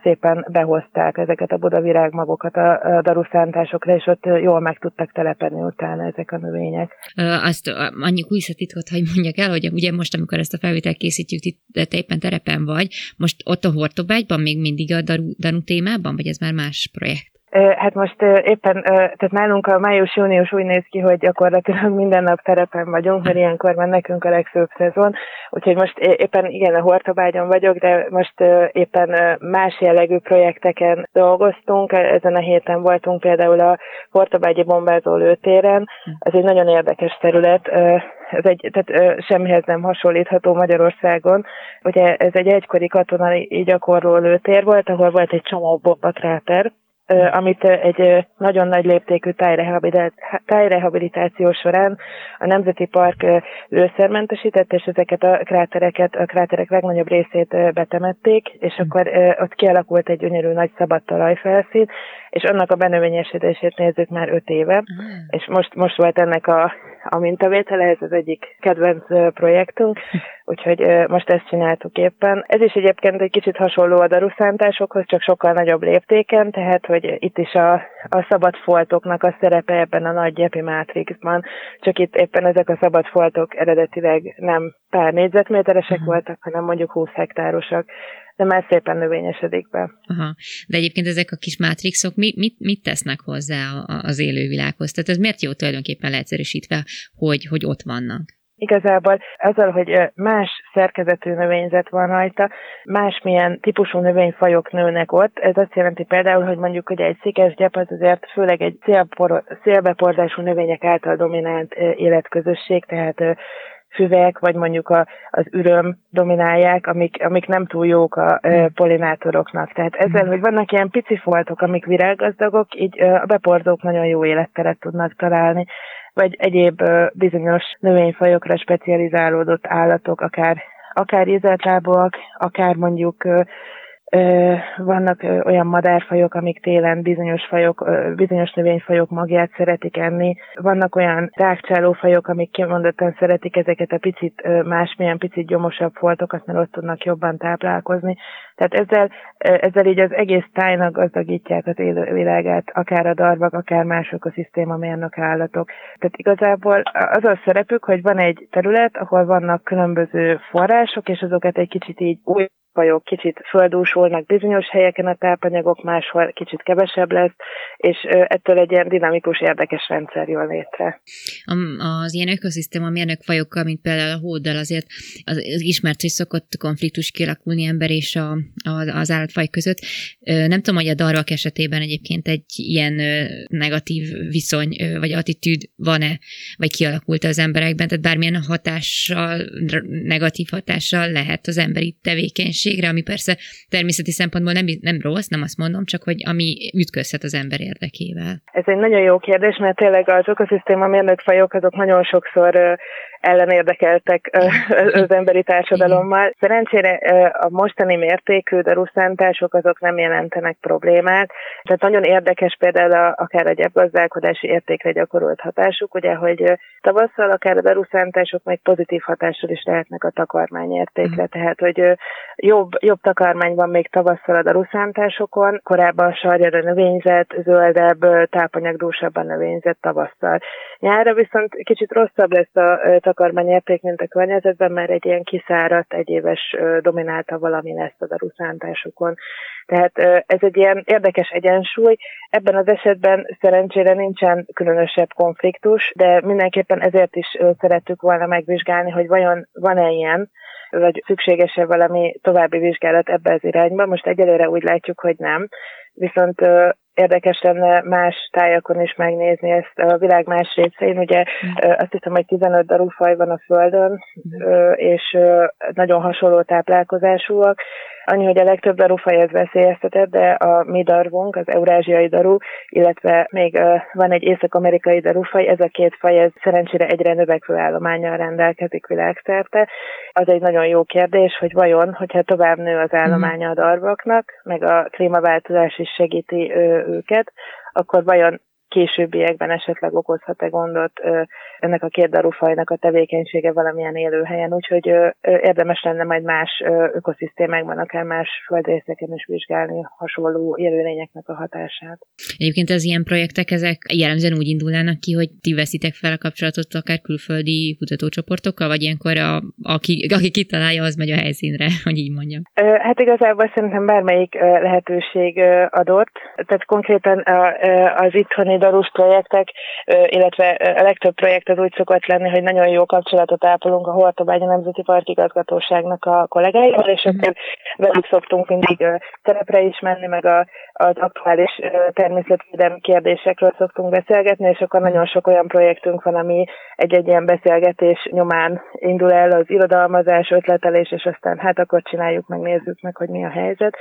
szépen behozták, ezeket a budavirág magokat a daruszántásokra, és ott jól meg tudtak telepedni utána ezek a növények. Azt annyi kulisszatitkot, hogy mondjak el, hogy ugye most, amikor ezt a felvételt készítjük, te éppen terepen vagy, most ott a Hortobágyban még mindig a daru, daru témában, vagy ez már más projekt? Hát most éppen, tehát nálunk a május-június úgy néz ki, hogy gyakorlatilag minden nap terepen vagyunk, mert ilyenkor van nekünk a legfőbb szezon, úgyhogy most éppen igen a Hortobágyon vagyok, de most éppen más jellegű projekteken dolgoztunk. Ezen a héten voltunk például a Hortobágyi bombázó lőtéren, ez egy nagyon érdekes terület, ez egy, tehát semmihez nem hasonlítható Magyarországon. Ugye ez egy egykori katonai gyakorló lőtér volt, ahol volt egy csomó bombakráter, amit egy nagyon nagy léptékű tájrehabilitáció során a Nemzeti Park lőszermentesített, és ezeket a krátereket, a kráterek legnagyobb részét betemették, és hm. akkor ott kialakult egy gyönyörű nagy szabad talajfelszín, és annak a benövényesítését nézzük már öt éve, mm. és most, most volt ennek a, a mintavétele, ez az egyik kedvenc projektünk, úgyhogy most ezt csináltuk éppen. Ez is egyébként egy kicsit hasonló a daruszántásokhoz, csak sokkal nagyobb léptéken, tehát hogy itt is a, a szabad foltoknak a szerepe ebben a nagy gyepi mátrixban, csak itt éppen ezek a szabad foltok eredetileg nem pár négyzetméteresek mm. voltak, hanem mondjuk 20 hektárosak de már szépen növényesedik be. Aha. De egyébként ezek a kis mátrixok mit, mit, mit tesznek hozzá az élővilághoz? Tehát ez miért jó tulajdonképpen leegyszerűsítve, hogy, hogy ott vannak? Igazából azzal, hogy más szerkezetű növényzet van rajta, másmilyen típusú növényfajok nőnek ott, ez azt jelenti például, hogy mondjuk hogy egy szikes gyep az azért főleg egy szélbepordású növények által dominált életközösség, tehát füvek, vagy mondjuk a, az üröm dominálják, amik, amik nem túl jók a e, polinátoroknak. Tehát ezzel, mm. hogy vannak ilyen pici foltok, amik virággazdagok, így a beporzók nagyon jó életteret tudnak találni vagy egyéb bizonyos növényfajokra specializálódott állatok, akár akár ízeltlábúak, akár mondjuk vannak olyan madárfajok, amik télen bizonyos fajok, bizonyos növényfajok magját szeretik enni. Vannak olyan rákcsálófajok, amik kimondottan szeretik ezeket a picit másmilyen picit gyomosabb foltokat, mert ott tudnak jobban táplálkozni. Tehát ezzel, ezzel így az egész tájnak gazdagítják az élővilágát, akár a darvak, akár más mérnök állatok. Tehát igazából az a szerepük, hogy van egy terület, ahol vannak különböző források, és azokat egy kicsit így új fajok kicsit földúsulnak bizonyos helyeken a tápanyagok, máshol kicsit kevesebb lesz, és ettől egy ilyen dinamikus, érdekes rendszer jön létre. Az ilyen ökoszisztéma mérnök fajokkal, mint például a hóddal azért az ismert, hogy szokott konfliktus kialakulni ember és a, a, az állatfaj között. Nem tudom, hogy a darvak esetében egyébként egy ilyen negatív viszony vagy attitűd van-e, vagy kialakult az emberekben, tehát bármilyen hatással, negatív hatással lehet az emberi tevékenység minőségre, ami persze természeti szempontból nem, nem rossz, nem azt mondom, csak hogy ami ütközhet az ember érdekével. Ez egy nagyon jó kérdés, mert tényleg az ökoszisztéma mérnökfajok azok nagyon sokszor ellenérdekeltek az emberi társadalommal. Szerencsére a mostani mértékű daruszántások azok nem jelentenek problémát. Tehát nagyon érdekes például a, akár a gyepgazdálkodási értékre gyakorolt hatásuk, ugye, hogy tavasszal akár a daruszántások még pozitív hatással is lehetnek a takarmányértékre. Mm. Tehát, hogy jobb, jobb takarmány van még tavasszal a daruszántásokon, korábban sarjára növényzet, zöldebb, tápanyagdúsabban növényzet tavasszal. Nyára viszont kicsit rosszabb lesz a takarmányérték, mint a környezetben, mert egy ilyen kiszáradt, egyéves dominálta valami lesz a daruszántásokon. Tehát ez egy ilyen érdekes egyensúly. Ebben az esetben szerencsére nincsen különösebb konfliktus, de mindenképpen ezért is szerettük volna megvizsgálni, hogy vajon van-e ilyen, vagy szükséges-e valami további vizsgálat ebbe az irányba. Most egyelőre úgy látjuk, hogy nem. Viszont érdekes lenne más tájakon is megnézni ezt a világ más részein. Ugye mm. azt hiszem, hogy 15 darú faj van a Földön, mm. és nagyon hasonló táplálkozásúak. Annyi, hogy a legtöbb darufaj ez veszélyeztetett, de a mi darvunk, az eurázsiai daru, illetve még van egy észak-amerikai darufaj, ez a két faj, ez szerencsére egyre növekvő állományjal rendelkezik világszerte. Az egy nagyon jó kérdés, hogy vajon, hogyha tovább nő az állománya a darvoknak, meg a klímaváltozás is segíti őket, akkor vajon későbbiekben esetleg okozhat-e gondot ennek a két darufajnak a tevékenysége valamilyen élőhelyen, úgyhogy érdemes lenne majd más ökoszisztémákban, akár más földrészeken is vizsgálni hasonló élőlényeknek a hatását. Egyébként az ilyen projektek, ezek jellemzően úgy indulnának ki, hogy ti veszitek fel a kapcsolatot akár külföldi kutatócsoportokkal, vagy ilyenkor a, aki, aki kitalálja, az megy a helyszínre, hogy így mondjam. Hát igazából szerintem bármelyik lehetőség adott. Tehát konkrétan az itthoni darus projektek, illetve a legtöbb projekt az úgy szokott lenni, hogy nagyon jó kapcsolatot ápolunk a Hortobágya Nemzeti Park igazgatóságnak a kollégáival, és akkor velük szoktunk mindig terepre is menni, meg a, az aktuális természetvédelmi kérdésekről szoktunk beszélgetni, és akkor nagyon sok olyan projektünk van, ami egy-egy ilyen beszélgetés nyomán indul el az irodalmazás, ötletelés, és aztán hát akkor csináljuk meg, nézzük meg, hogy mi a helyzet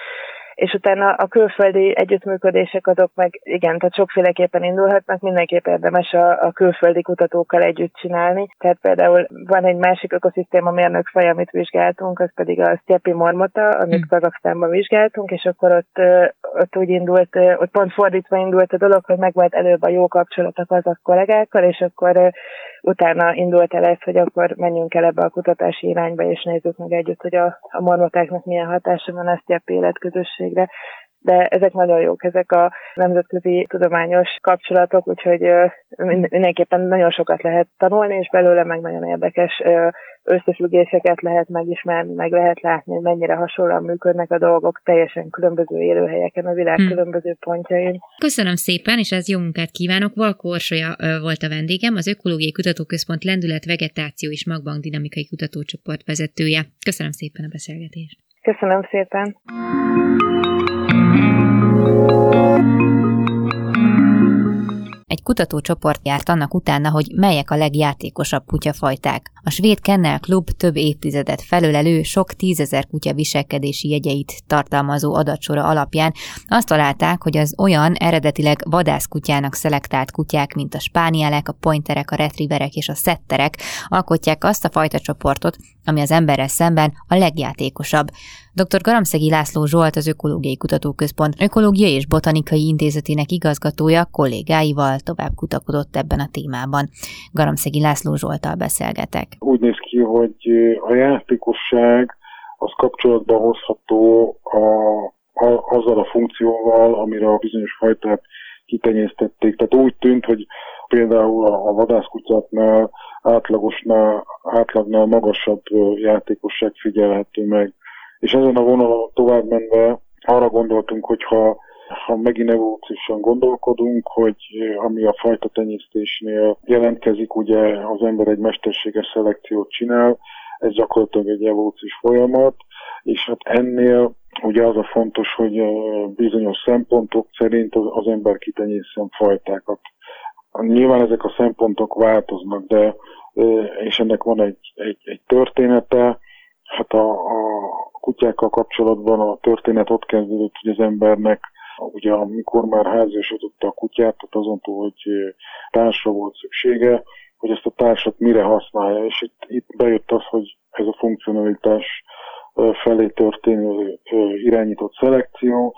és utána a külföldi együttműködések azok meg igen, tehát sokféleképpen indulhatnak, mindenképp érdemes a, a külföldi kutatókkal együtt csinálni. Tehát például van egy másik ökoszisztéma mérnök faj, amit vizsgáltunk, az pedig a sztyepi mormota, amit hmm. Kazaksztánban vizsgáltunk, és akkor ott, ott úgy indult, ott pont fordítva indult a dolog, hogy megvolt előbb a jó kapcsolat a kazak kollégákkal, és akkor utána indult el ez, hogy akkor menjünk el ebbe a kutatási irányba, és nézzük meg együtt, hogy a, a mormotáknak milyen hatása van a sztyepi életközösségre de ezek nagyon jók, ezek a nemzetközi tudományos kapcsolatok, úgyhogy mindenképpen nagyon sokat lehet tanulni, és belőle meg nagyon érdekes összefüggéseket lehet megismerni, meg lehet látni, hogy mennyire hasonlóan működnek a dolgok teljesen különböző élőhelyeken, a világ hmm. különböző pontjain. Köszönöm szépen, és ez jó munkát kívánok. Orsolya volt a vendégem, az Ökológiai Kutatóközpont Lendület, Vegetáció és Magbank Dinamikai Kutatócsoport vezetője. Köszönöm szépen a beszélgetést. Köszönöm szépen. Egy kutatócsoport járt annak utána, hogy melyek a legjátékosabb kutyafajták. A svéd Kennel Klub több évtizedet felölelő, sok tízezer kutya viselkedési jegyeit tartalmazó adatsora alapján azt találták, hogy az olyan eredetileg vadászkutyának szelektált kutyák, mint a spánielek, a pointerek, a retrieverek és a szetterek alkotják azt a fajta csoportot, ami az emberrel szemben a legjátékosabb. Dr. Garamszegi László Zsolt, az Ökológiai Kutatóközpont Ökológiai és Botanikai Intézetének igazgatója kollégáival tovább kutakodott ebben a témában. Garamszegi László Zsoltal beszélgetek. Úgy néz ki, hogy a játékosság az kapcsolatban hozható a, a, azzal a funkcióval, amire a bizonyos fajtát kitenyésztették. Tehát úgy tűnt, hogy például a vadászkutyáknál átlagosnál, átlagnál magasabb játékosság figyelhető meg és ezen a vonalon tovább menve arra gondoltunk, hogy ha, megint evolúciósan gondolkodunk, hogy ami a fajta tenyésztésnél jelentkezik, ugye az ember egy mesterséges szelekciót csinál, ez gyakorlatilag egy evolúciós folyamat, és hát ennél ugye az a fontos, hogy bizonyos szempontok szerint az, az ember kitenyészen fajtákat. Nyilván ezek a szempontok változnak, de és ennek van egy, egy, egy története, hát a, a kutyákkal kapcsolatban a történet ott kezdődött, hogy az embernek ugye amikor már házasította a kutyát, tehát azon túl, hogy társra volt szüksége, hogy ezt a társat mire használja, és itt, itt bejött az, hogy ez a funkcionalitás felé történő irányított szelekció.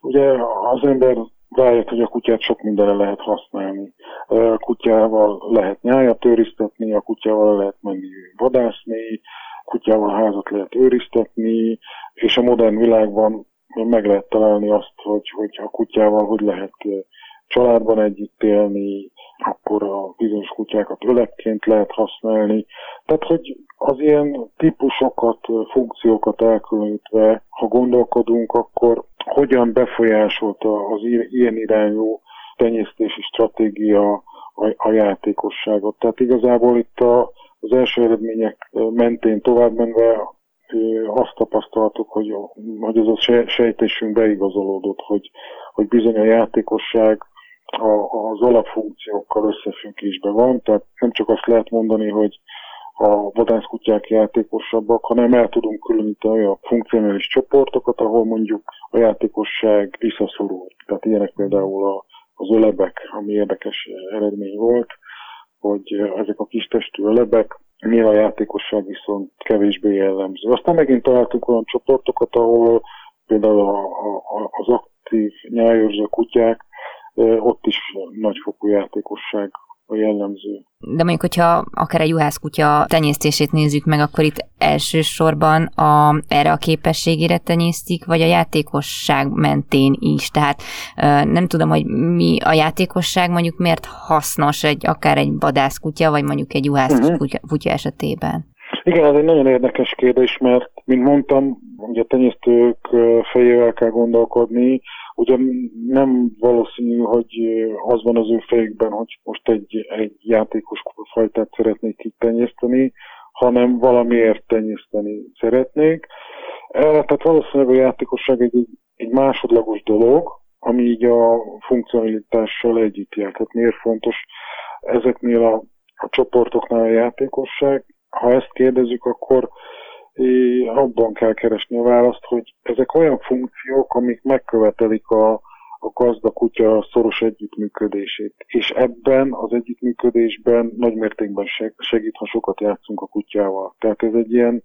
Ugye az ember rájött, hogy a kutyát sok mindenre lehet használni. A kutyával lehet nyájat őriztetni, a kutyával lehet menni vadászni, kutyával házat lehet őriztetni, és a modern világban meg lehet találni azt, hogy, hogy a kutyával hogy lehet családban együtt élni, akkor a bizonyos kutyákat öletként lehet használni. Tehát, hogy az ilyen típusokat, funkciókat elkülönítve, ha gondolkodunk, akkor hogyan befolyásolta az ilyen irányú tenyésztési stratégia a, a játékosságot. Tehát igazából itt a, az első eredmények mentén tovább menve azt tapasztaltuk, hogy, hogy az a sejtésünk beigazolódott, hogy, hogy bizony a játékosság a, az alapfunkciókkal összefüggésben van, tehát nem csak azt lehet mondani, hogy a vadászkutyák játékosabbak, hanem el tudunk különíteni olyan funkcionális csoportokat, ahol mondjuk a játékosság visszaszorul. Tehát ilyenek például a, az ölebek, ami érdekes eredmény volt, hogy ezek a kis testű ölebek, a játékosság viszont kevésbé jellemző. Aztán megint találtunk olyan csoportokat, ahol például a, a, az aktív nyájörző kutyák, ott is nagyfokú játékosság a jellemző. De mondjuk, hogyha akár egy juhászkutya tenyésztését nézzük meg, akkor itt elsősorban a, erre a képességére tenyésztik, vagy a játékosság mentén is. Tehát nem tudom, hogy mi a játékosság mondjuk miért hasznos egy akár egy vadászkutya, vagy mondjuk egy juhászkutya uh-huh. kutya esetében. Igen, ez egy nagyon érdekes kérdés, mert, mint mondtam, ugye a tenyésztők fejével kell gondolkodni, Ugye nem valószínű, hogy az van az ő fejükben, hogy most egy, egy játékos fajtát szeretnék kitenyészteni, hanem valamiért tenyészteni szeretnék. E, tehát valószínűleg a játékosság egy, egy másodlagos dolog, ami így a funkcionalitással együtt jár. Tehát miért fontos ezeknél a, a csoportoknál a játékosság? Ha ezt kérdezzük, akkor abban kell keresni a választ, hogy ezek olyan funkciók, amik megkövetelik a, a gazda kutya szoros együttműködését. És ebben az együttműködésben nagy mértékben segít, ha sokat játszunk a kutyával. Tehát ez egy ilyen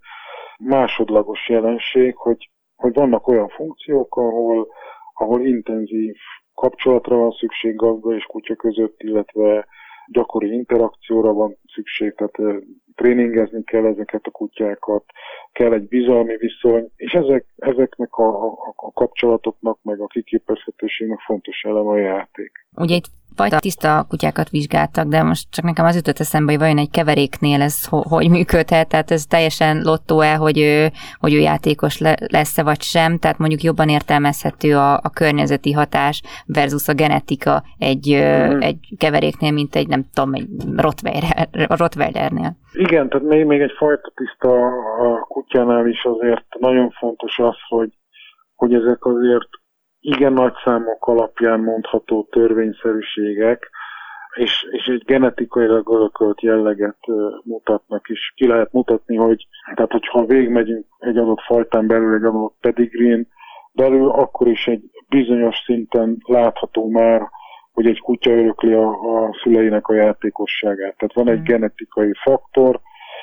másodlagos jelenség, hogy, hogy vannak olyan funkciók, ahol, ahol intenzív kapcsolatra van szükség gazda és kutya között, illetve gyakori interakcióra van szükség, tehát tréningezni kell ezeket a kutyákat, kell egy bizalmi viszony, és ezek, ezeknek a, a, a kapcsolatoknak, meg a kiképezhetőségnek fontos eleme a játék. Ugye itt fajta tiszta kutyákat vizsgáltak, de most csak nekem az jutott eszembe, hogy vajon egy keveréknél ez hogy működhet, tehát ez teljesen lottó-e, hogy ő, hogy ő játékos lesz-e vagy sem, tehát mondjuk jobban értelmezhető a, a környezeti hatás versus a genetika egy, mm. egy keveréknél, mint egy nem tudom, egy Rottweiler, Rottweilernél. Igen, tehát még, még egy fajta tiszta a kutyánál is azért nagyon fontos az, hogy, hogy ezek azért igen nagy számok alapján mondható törvényszerűségek, és, és egy genetikailag örökölt jelleget mutatnak, és ki lehet mutatni, hogy tehát hogyha végigmegyünk egy adott fajtán belül, egy adott pedigreen belül, akkor is egy bizonyos szinten látható már, hogy egy kutya örökli a, a szüleinek a játékosságát. Tehát van egy mm. genetikai faktor,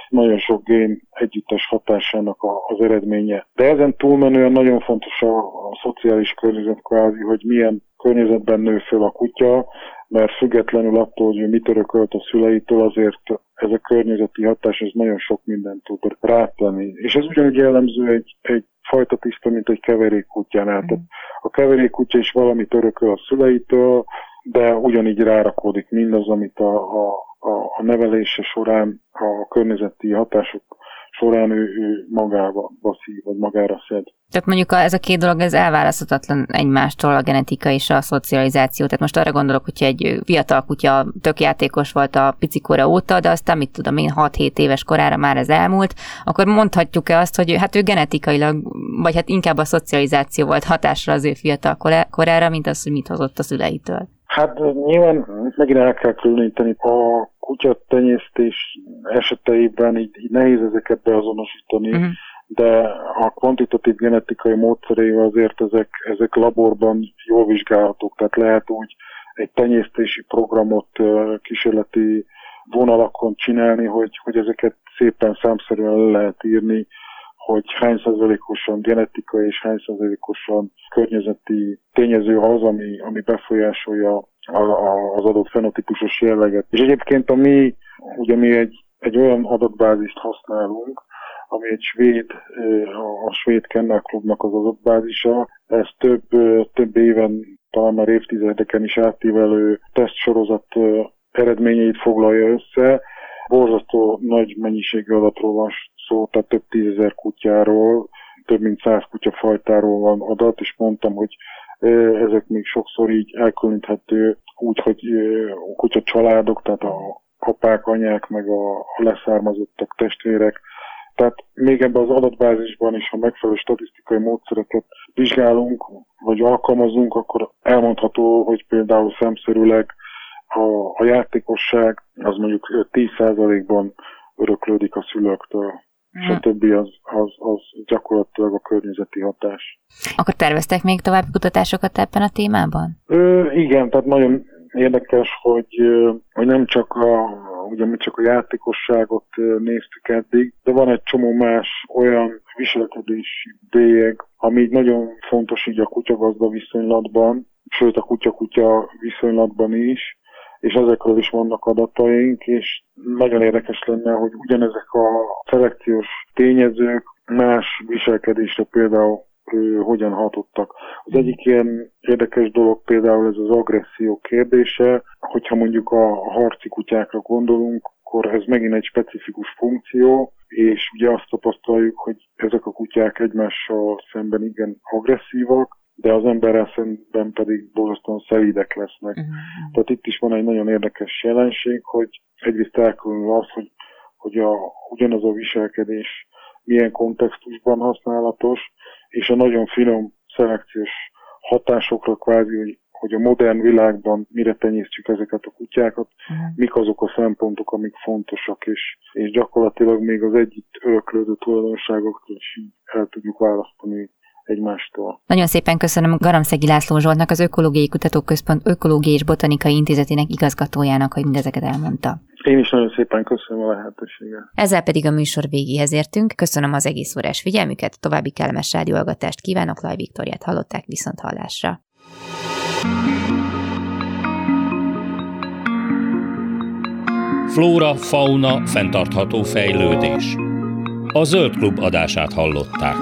nagyon sok gén együttes hatásának a, az eredménye. De ezen túlmenően nagyon fontos a, a szociális környezet kvázi, hogy milyen környezetben nő föl a kutya, mert függetlenül attól, hogy mit örökölt a szüleitől, azért ez a környezeti hatás, ez nagyon sok mindent tud rátenni. És ez ugyanúgy jellemző egy, egy fajta tiszta, mint egy keverékkutyánál. Mm. Tehát a keverékkutya is valamit örököl a szüleitől, de ugyanígy rárakódik mindaz, amit a, a, a, nevelése során, a környezeti hatások során ő, ő magába baszív, vagy magára szed. Tehát mondjuk a, ez a két dolog, ez elválaszthatatlan egymástól, a genetika és a szocializáció. Tehát most arra gondolok, hogyha egy fiatal kutya tök játékos volt a picikora óta, de aztán mit tudom én, 6-7 éves korára már ez elmúlt, akkor mondhatjuk-e azt, hogy hát ő genetikailag, vagy hát inkább a szocializáció volt hatásra az ő fiatal korára, mint az, hogy mit hozott a szüleitől? Hát nyilván megint el kell különíteni a kutyatenyésztés eseteiben így, így nehéz ezeket beazonosítani, uh-huh. de a kvantitatív genetikai módszereivel azért ezek, ezek laborban jól vizsgálhatók, tehát lehet úgy egy tenyésztési programot kísérleti vonalakon csinálni, hogy, hogy ezeket szépen számszerűen le lehet írni, hogy hány százalékosan genetikai és hány százalékosan környezeti tényező az, ami, ami befolyásolja az adott fenotípusos jelleget. És egyébként a mi, ugye mi egy, egy olyan adatbázist használunk, ami egy svéd, a svéd Kennel Klubnak az adatbázisa. Ez több, több éven, talán már évtizedeken is átívelő tesztsorozat eredményeit foglalja össze. Borzasztó nagy mennyiségű adatról van szó, tehát több tízezer kutyáról, több mint száz kutyafajtáról van adat, és mondtam, hogy ezek még sokszor így elkülöníthető úgy, hogy a kutya családok, tehát a apák, anyák, meg a leszármazottak, testvérek, tehát még ebben az adatbázisban is, ha megfelelő statisztikai módszereket vizsgálunk, vagy alkalmazunk, akkor elmondható, hogy például szemszerűleg a, a játékosság az mondjuk 10%-ban öröklődik a szülőktől. És a többi az, az, az gyakorlatilag a környezeti hatás. Akkor terveztek még további kutatásokat ebben a témában? Ö, igen, tehát nagyon érdekes, hogy, hogy nem csak a, ugye mi csak a játékosságot néztük eddig, de van egy csomó más olyan viselkedési bélyeg, ami így nagyon fontos így a kutyagazda viszonylatban, sőt a kutya-kutya viszonylatban is, és ezekről is vannak adataink, és nagyon érdekes lenne, hogy ugyanezek a szelekciós tényezők más viselkedésre például hogyan hatottak. Az egyik ilyen érdekes dolog például ez az agresszió kérdése, hogyha mondjuk a harci kutyákra gondolunk, akkor ez megint egy specifikus funkció, és ugye azt tapasztaljuk, hogy ezek a kutyák egymással szemben igen agresszívak, de az emberrel szemben pedig borzasztóan szelídek lesznek. Uh-huh. Tehát itt is van egy nagyon érdekes jelenség, hogy egyrészt elkülönül az, hogy, hogy a, ugyanaz a viselkedés milyen kontextusban használatos, és a nagyon finom szelekciós hatásokra kvázi, hogy, hogy a modern világban mire tenyésztjük ezeket a kutyákat, uh-huh. mik azok a szempontok, amik fontosak, és, és gyakorlatilag még az együtt öröklődő tulajdonságoktól is el tudjuk választani egymástól. Nagyon szépen köszönöm Garamszegi László Zsoltnak, az Ökológiai Kutatóközpont Ökológiai és Botanikai Intézetének igazgatójának, hogy mindezeket elmondta. Én is nagyon szépen köszönöm a lehetőséget. Ezzel pedig a műsor végéhez értünk. Köszönöm az egész órás figyelmüket, további kellemes rádióhallgatást kívánok, Laj Viktoriát hallották viszont hallásra. Flóra, fauna, fenntartható fejlődés. A Zöld Klub adását hallották.